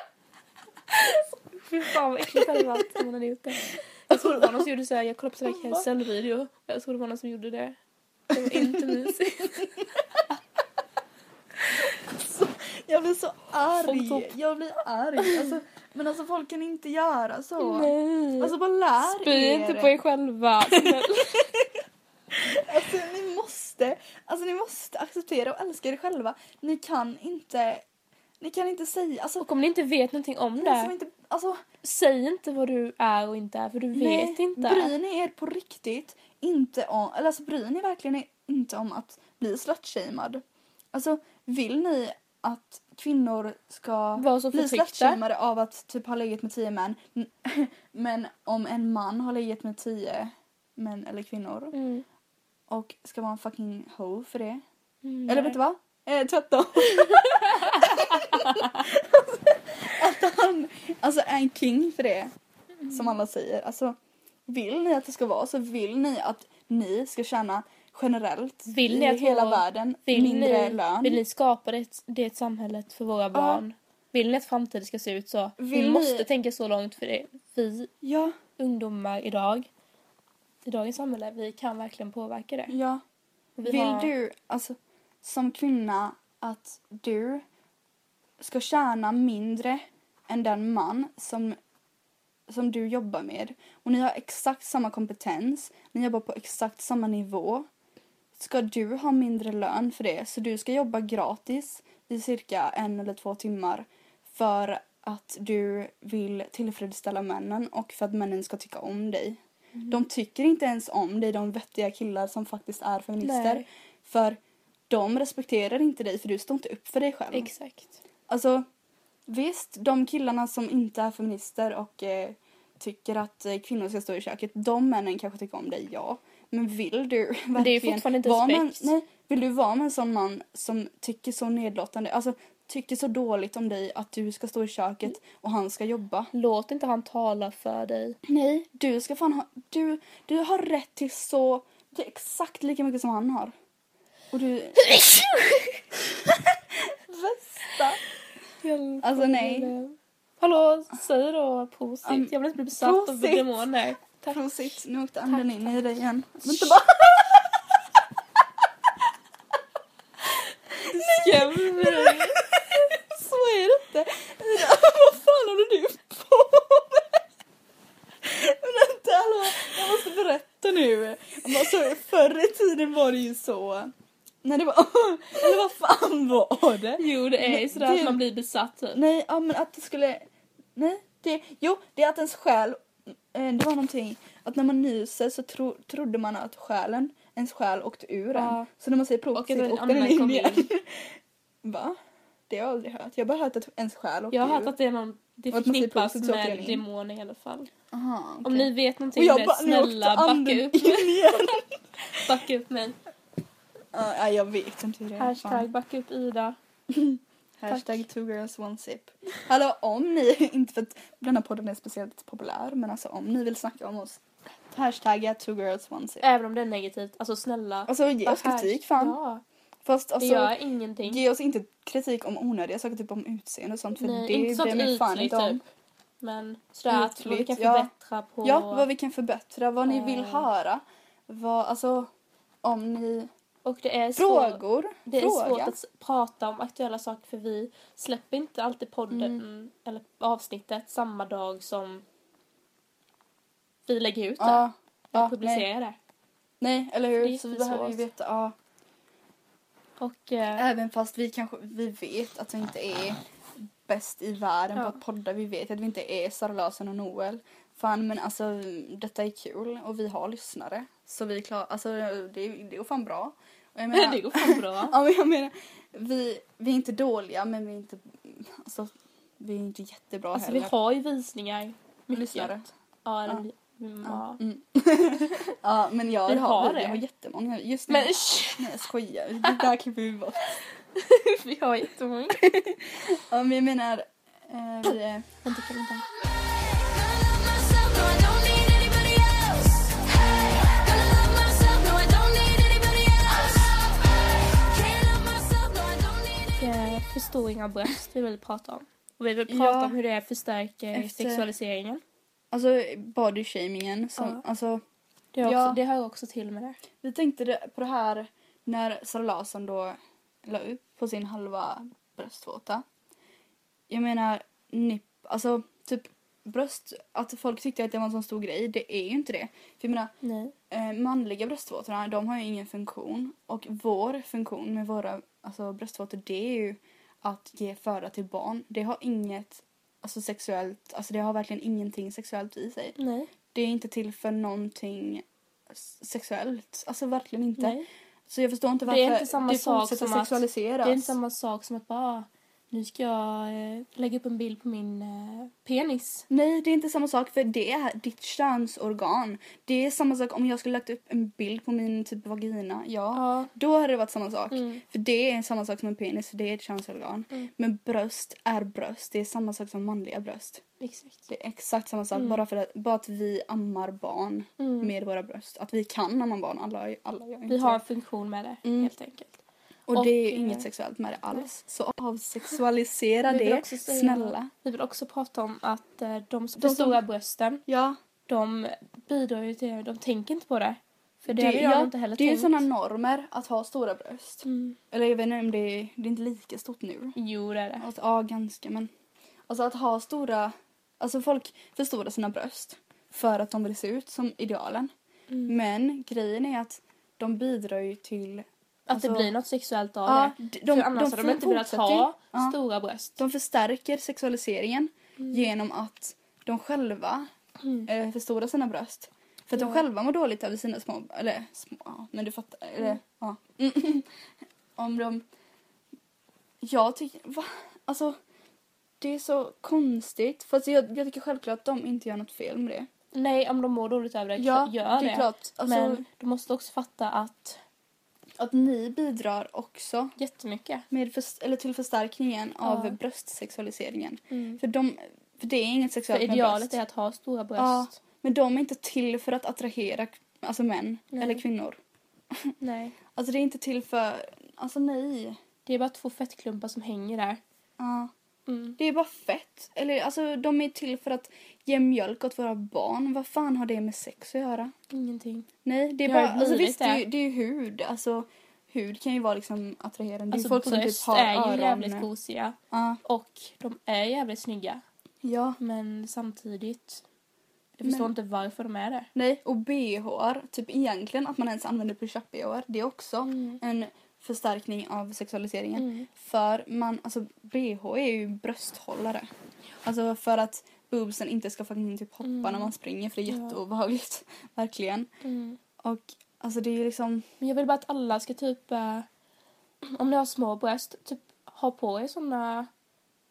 Fy fan vad äckligt det hade varit om man hade gjort det. Jag tror det var någon som gjorde så här, jag kollade på sån här carousel-video. Jag tror det var någon som gjorde det. Det var inte mysigt. Jag blir så arg. Jag blir arg. Alltså, men alltså folk kan inte göra så. Nej. Alltså bara lär Spy er. inte på er själva. Alltså ni måste, alltså ni måste acceptera och älska er själva. Ni kan inte, ni kan inte säga, alltså, Och om ni inte vet någonting om ni som det, inte, alltså säg inte vad du är och inte är för du vet nej, inte. bryr ni er på riktigt inte om, eller alltså bryr ni verkligen er inte om att bli slutshamead? Alltså vill ni att kvinnor ska bli slutshameade av att typ ha legat med tio män, men om en man har legat med tio män eller kvinnor Mm. och ska vara en fucking hoe för det? Mm, Eller nej. vet du vad? Eh, tvärtom. att han alltså, är en king för det. Som alla säger. Alltså, vill ni att det ska vara så vill ni att ni ska tjäna generellt Vill ni i hela vår- världen mindre ni, lön. vill ni skapa det, det samhället för våra barn? Vill ni att framtiden ska se ut så? vi Vill ni- måste tänka så långt för det. Vi Ja, ungdomar idag, i dagens samhälle, vi kan verkligen påverka det. ja. Vi Vill har- du, alltså som kvinna, att du ska tjäna mindre än den man som, som du jobbar med och ni har exakt samma kompetens, ni jobbar på exakt samma nivå. Ska du ha mindre lön för det så du ska jobba gratis i cirka en eller två timmar för att du vill tillfredsställa männen och för att männen ska tycka om dig. De tycker inte ens om dig, de vettiga killar som faktiskt är feminister. Nej. För de respekterar inte dig för du står inte upp för dig själv. Exakt. Alltså visst, de killarna som inte är feminister och eh, tycker att eh, kvinnor ska stå i köket. De männen kanske tycker om dig, ja. Men vill du verkligen det är fortfarande inte respekt. nej, Vill du vara med en sån man som tycker så nedlåtande, alltså tycker så dåligt om dig att du ska stå i köket och han ska jobba? Låt inte han tala för dig. Nej, du ska fan ha, du, du har rätt till så, det är exakt lika mycket som han har. Och du... Bästa! Alltså, nej. Hallå, säg då prosit. Um, jag vill inte bli besatt av demoner. Tack. Prosit, nu åkte anden in i dig igen. Vänta bara. Skrämmer mig. Så är det inte. Ida, vad fan håller du på med? Vänta, hallå. Jag måste berätta nu. Alltså, förr i tiden var det ju så. När det var, eller vad fan var det? Jo, det är ju sådär det- att man blir besatt typ. Nej, ja men att det skulle, nej, det, jo det är att ens själ, eh, det var någonting, att när man nyser så tro, trodde man att själen, ens själ åkte ur en. Ja. Så när man säger prosit åkte den in igen. Va? Det har jag aldrig hört. Jag har bara hört att ens själ åkte Jag har hört ur. att det är någon, det förknippas med demoner i alla fall. Aha, Om okej. ni vet någonting om det, snälla backa upp. igen. backa upp mig. Ja, nej, jag vet inte hur det är. Hashtag backa upp Ida. Hashtag two girls one sip. Hallå om ni, inte för att denna podden är speciellt populär, men alltså om ni vill snacka om oss. Hashtagga two girls one sip. Även om det är negativt. Alltså snälla. Alltså ge oss kritik fan. Ja, Fast det alltså gör ingenting. ge oss inte kritik om onödiga saker, typ om utseende och sånt för Nej, det inte sånt mig fan ytligt inte om. typ. Men sådär att vad vi Ytligt, kan ja. förbättra på... Ja, vad vi kan förbättra, vad ni vill Eh. höra. Vad, alltså om ni... Och det är. Frågor? Det är Fråga. svårt att prata om aktuella saker för vi släpper inte alltid podden Mm. eller avsnittet samma dag som vi lägger ut det. Ja, Ja, ja nej. publicerar det. nej, eller Det är hur? Så vi behöver ju veta, ja. Och eh, Även fast vi kanske, vi vet att vi inte är bäst i världen Ja. på att podda. Vi vet att vi inte är Sara Larsson och Noel. Fan men alltså detta är kul och vi har lyssnare. Så vi klarar, alltså det, det går fan bra. Och jag menar, det går fan bra. ja, men jag menar, vi, vi är inte dåliga men vi är inte, alltså vi är inte jättebra Alltså vi heller. har ju visningar. Mycket. lyssnare. Ja, Ja. mm, ja. Mm. ja men jag Vi har, har vi, har jättemånga. Just nu, Men nej jag skojar. Det där klipper vi bort. vi har jättemånga. Ja men jag menar, eh, vi är Vänta, kan Förstoring av bröst vi vill prata om. Och vi vill prata Ja. om hur det förstärker Efter- sexualiseringen. Alltså body shamingen som, Ja. alltså Det, Ja. också, det hör också till med det. vi tänkte på det här när Sara Larsson då la upp på sin halva bröstvårta. Jag menar, nipp, alltså typ bröst, att folk tyckte att det var en sån stor grej, det är ju inte det. För jag menar, eh, manliga bröstvårtorna, de har ju ingen funktion. Och vår funktion med våra alltså, bröstvårtor, det är ju att ge föda till barn. Det har inget alltså, sexuellt, alltså det har verkligen ingenting sexuellt i sig. Nej. Det är inte till för någonting sexuellt. Alltså verkligen inte. Nej. Så jag förstår inte Det varför är inte samma det sak som att- sexualiseras. Det är inte samma sak som att bara nu ska jag eh, lägga upp en bild på min eh, penis. Nej, det är inte samma sak för det är ditt könsorgan. Det är samma sak om jag skulle lagt upp en bild på min typ vagina. Ja, Ja. då hade det varit samma sak. Mm. För det är samma sak som en penis, för det är ett könsorgan. Mm. Men bröst är bröst. Det är samma sak som manliga bröst. Exakt. Det är exakt samma sak, Mm. bara för att, bara att vi ammar barn Mm. med våra bröst. Att vi kan amma barn, alla, alla gör inte Vi har en funktion med det Mm. helt enkelt. Och, Och, det är eh, inget sexuellt med det alls. Så avsexualisera det, säga- snälla. Vi vill också prata om att eh, de som De stora brösten, Ja, de bidrar ju till, de tänker inte på det. För det, det, jag ja, inte heller det är ju sådana normer att ha stora bröst. Mm. Eller jag vet inte om det är, det är inte lika stort nu. Jo, det är det. Alltså, ja, ganska men. Alltså att ha stora, alltså folk förstorar sina bröst för att de vill se ut som idealen. Mm. Men grejen är att de bidrar ju till Att alltså- det blir något sexuellt av Ja, det. de, För annars hade de inte velat ha ja, stora bröst. De förstärker sexualiseringen Mm. genom att de själva Mm. eh, förstorar sina bröst. För att Ja. de själva mår dåligt över sina små, eller små, ja, men du fattar, eller Mm. ja. Om de, jag tycker, va? Alltså, det är så konstigt. Fast jag, jag tycker självklart att de inte gör något fel med det. Nej, om de mår dåligt över det, Ja, gör det är klart. Alltså, Men du måste också fatta att att ni bidrar också jättemycket. med för, eller till förstärkningen av bröstsexualiseringen. Mm. För, de, för det är inget För sexuellt med idealet bröst. är att ha stora bröst. Ja. Men de är inte till för att attrahera alltså män Nej. eller kvinnor. Nej. Alltså det är inte till för... Alltså nej. Det är bara två fettklumpar som hänger där. Ja. Mm. Det är bara fett. Eller alltså de är till för att ge mjölk åt våra barn. Vad fan har det med sex att göra? Ingenting. Nej, det är har bara... ju Alltså visst, det är, ju, det. är hud. Alltså hud kan ju vara liksom attraherande. Är Alltså folk som typ har är ju öron. jävligt gosiga. Ja. Och de är jävligt snygga. ja. Men samtidigt, jag förstår Men- inte varför de är det. Nej, och bh, typ egentligen att man ens använder push-up bh, det är också Mm. en förstärkning av sexualiseringen. Mm. För man, alltså bh är ju brösthållare. Alltså för att boobsen inte ska fucking typ hoppa Mm. när man springer för det är Ja. jätteobehagligt. Verkligen. Mm. Och alltså det är ju liksom, Men jag vill bara att alla ska typ, eh, om ni har små bröst, typ ha på er såna,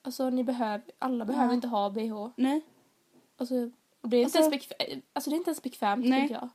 alltså ni behöver, alla behöver Ja. inte ha bh. nej. Alltså, det är inte Alltså- ens bekvämt, alltså det är inte ens bekvämt Nej. tycker jag.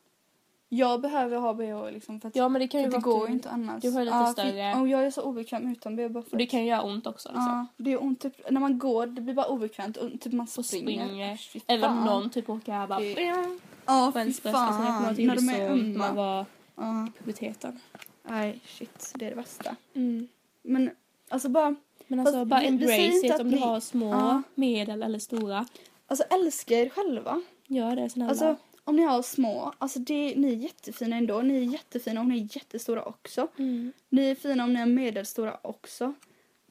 Jag behöver ha bh liksom för att Ja men det kan ju för det vara går att du, inte annars. du har lite ja, större- för- Och jag är så obekväm utan bh bara för och det kan ju göra ont också liksom. Ja, det är ont typ, när man går, det blir bara obekvämt och typ man springer. springer. Eller om någon typ åker bara Det- det... Ja, på fy. Alltså, fan. ihåg När de är när man ömma. var Ja. i puberteten. Nej, shit. Det är det värsta. Mm. Men alltså bara, Men alltså bara vi- embrace it om du har små, medel eller stora. alltså älska er själva. Gör det snälla. Alltså om ni har små, alltså det, ni är jättefina ändå. Ni är jättefina om ni är jättestora också. mm. Ni är fina om ni är medelstora också.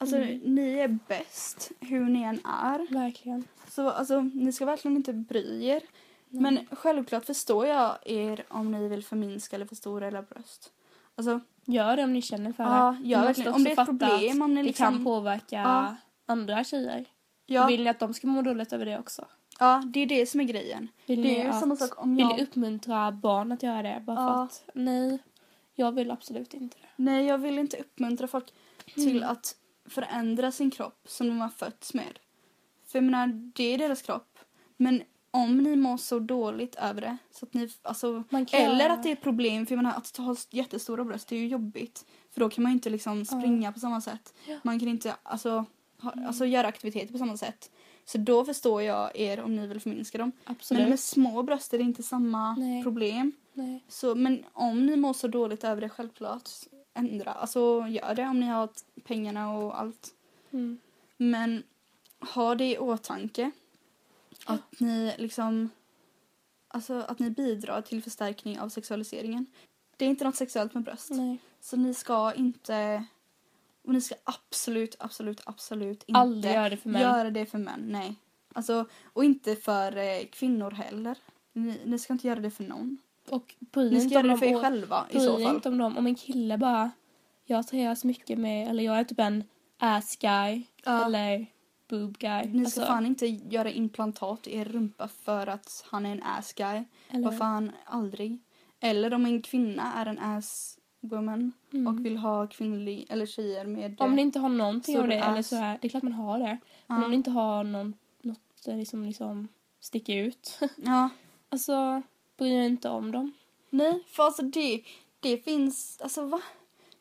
Alltså Mm. ni är bäst hur ni än är. Verkligen. Så alltså ni ska verkligen inte bry er. Men självklart förstår jag er om ni vill förminska eller förstora era bröst. Alltså, Gör det om ni känner för ja, det. gör måste Om det är ett problem, om ni Det liksom... kan påverka Ja. andra tjejer. ja, Vill ni att de ska må dåligt över det också? Ja, det är det som är grejen. Vill Det är ju att, samma sak om Vill jag... ni uppmuntra barn att göra det? Bara för Ja. att nej, jag vill absolut inte det. Nej, jag vill inte uppmuntra folk till Mm. att förändra sin kropp som de har fötts med. För jag menar, det är deras kropp. Men om ni mår så dåligt över det, så att ni, alltså, kan eller att det är ett problem, för jag menar, att ha jättestora bröst, det är ju jobbigt. För då kan man ju inte liksom springa på samma sätt. Mm. Man kan inte alltså, ha, alltså, göra aktiviteter på samma sätt. Så då förstår jag er om ni vill förminska dem. Absolut. Men med små bröst är det inte samma Nej. problem. nej. Så, men om ni mår så dåligt över det, självklart ändra. Alltså gör det om ni har pengarna och allt. Mm. Men ha det i åtanke. Att ni liksom... Alltså att ni bidrar till förstärkning av sexualiseringen. Det är inte något sexuellt med bröst. nej. Så ni ska inte... Och ni ska absolut, absolut, absolut inte Aldrig göra det för män. göra det för män. Nej. Alltså, och inte för eh, kvinnor heller. Ni, ni ska inte göra det för någon. Och bry Ni ska göra det för er själva i så fall. inte om dem. Om en kille bara, jag attraheras mycket med, eller jag är typ en ass guy, Ja. eller boob guy. Ni ska Alltså, fan inte göra implantat i er rumpa för att han är en ass guy. eller, Vad fan, aldrig. Eller om en kvinna är en ass woman Mm. och vill ha kvinnlig eller tjejer med... Om ni inte har någonting av det, eller så här, det är klart man har det. Men Ja. om ni inte har någon, något där liksom, liksom sticker ut. Ja. alltså, bry er inte om dem. Nej, för alltså det, det finns... Alltså va?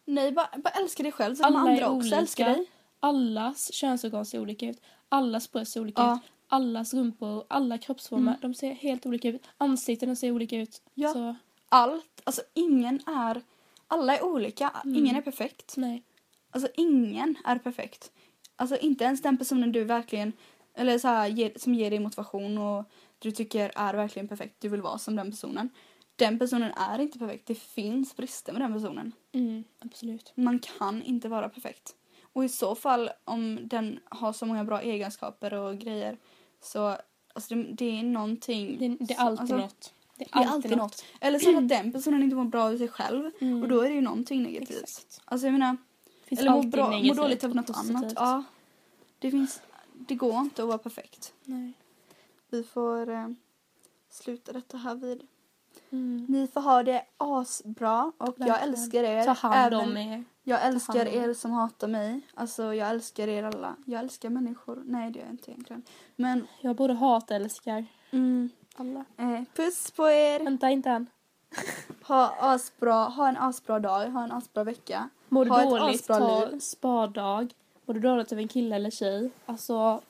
Nej, bara, bara älska dig själv så kommer Alla är andra också olika. älska dig. Allas könsorgan ser olika ut. Allas bröst ser olika Ja. ut. Allas rumpor, alla kroppsformer, Mm. de ser helt olika ut. Ansiktena ser olika ut. Ja. Så, Allt, alltså ingen är... Alla är olika, Mm. ingen är perfekt. nej. Alltså ingen är perfekt. Alltså inte ens den personen du verkligen, eller så här, ger, som ger dig motivation och du tycker är verkligen perfekt, du vill vara som den personen. Den personen är inte perfekt, det finns brister med den personen. Mm, absolut. Man kan inte vara perfekt. Och i så fall om den har så många bra egenskaper och grejer så alltså det, det är någonting. Det, det är alltid alltså, något. Det är är alltid något. Eller så att den personen inte mår bra i sig själv Mm. och då är det ju någonting negativt. Exakt. Alltså jag menar, Finns eller må, alltid bra, må negativt dåligt av något positivt. annat. Ja. Det finns, det går inte att vara perfekt. Nej. Vi får eh, sluta detta här vid Ni får ha det asbra och jag älskar er. Ta hand Även- om er. Jag älskar er som hatar mig. Alltså jag älskar er alla. Jag älskar människor. Nej det gör jag inte egentligen. Men Jag både hatar och älskar mm, alla. eh, puss på er. Vänta inte än. Ha, asbra, ha en asbra dag. Ha en asbra vecka. Mår du Ha dåligt, ta spadag. Mår du dåligt av en kille eller tjej, alltså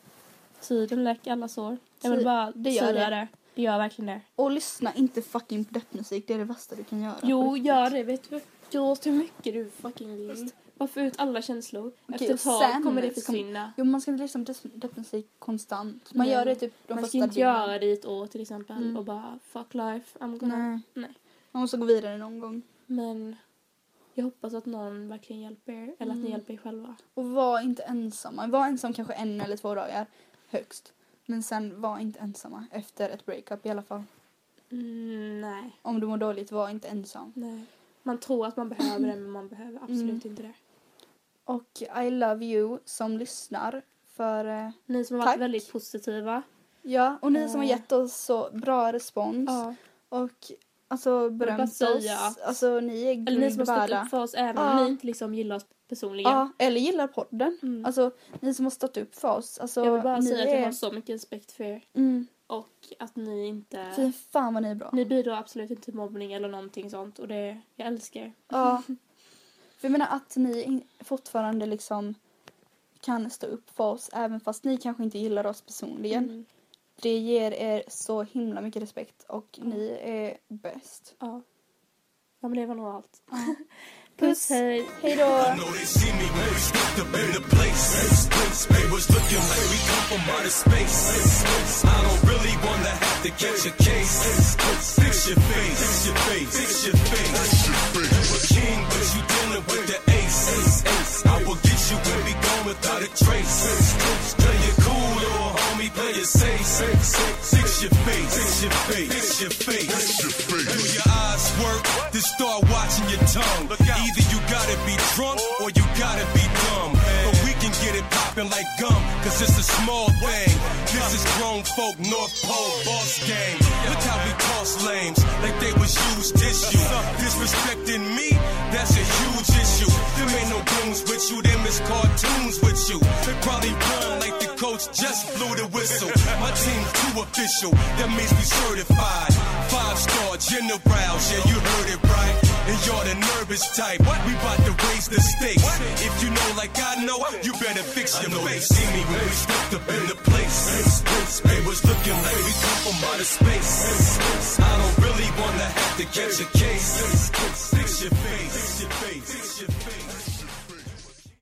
tiden läker alla sår. Jag vill bara det gör säga det. det. Det gör verkligen det. Och lyssna inte fucking på deppmusik. Det är det värsta du kan göra. Jo, gör det. Vet du hur mycket du fucking vill. Bara få ut alla känslor. Efter och ett tag sen kommer det försvinna. Jo man ska inte lyssna på depp- deppmusik konstant. Man Nej. gör det typ de Man ska första inte dygnen. göra det i ett år till exempel Mm. och bara fuck life, I'm gonna... Nej. Nej. Man måste gå vidare någon gång. Men jag hoppas att någon verkligen hjälper er, eller att ni Mm. hjälper er själva. Och var inte ensamma. Var ensam kanske en eller två dagar högst. Men sen var inte ensamma efter ett breakup i alla fall. Mm, nej, Om du mår dåligt, var inte ensam. nej. Man tror att man behöver det men man behöver absolut Mm. inte det. Och I love you som lyssnar. För eh, Ni som har Tack. varit väldigt positiva. ja, och ni som har Eh. gett oss så bra respons. Ja. Och alltså berömt oss. Alltså ni är Eller ni som har stått upp för oss även Ja. om ni inte liksom gillar oss personligen. Ja, eller gillar podden. Mm. Alltså ni som har stått upp för oss. Alltså, jag vill bara ni säga att jag är... har så mycket respekt för er. Mm, Och att ni inte... fy fan vad ni är bra. Ni bidrar absolut inte till mobbning eller någonting sånt. Och det, jag älskar er. Ja. För jag menar att ni fortfarande liksom kan stå upp för oss även fast ni kanske inte gillar oss personligen. Mm. Det ger er så himla mycket respekt och ni är bäst. Ja. Ja men det var nog allt. Puss. Puss hej. Hej då! Fix your face, fix your face, fix your face. You a king, but you dealing with the ace. I will get you when we gone without a trace. Play it cool, little homie, play it safe. Fix your face, fix your face, fix your face. Do your eyes work? Then start watching your tongue. Either you gotta be drunk or you gotta be dumb. But we can get it poppin' like gum, cause it's a small thing. This is grown folk, North Pole, boss gang. Look how we toss lames like they was used tissue. Disrespecting me, that's a huge issue. Them ain't no goons with you, them is cartoons with you. They probably run like the coach just blew the whistle. My team's too official, that means we certified. Five star generals, yeah, you heard it right. And you're the nervous type, what? we bout to raise the stakes. If you know like I know, you better fix your I know face. see me when we stepped up in the place. They was looking like we come from outer space. I don't really wanna have to catch a case. Fix your face.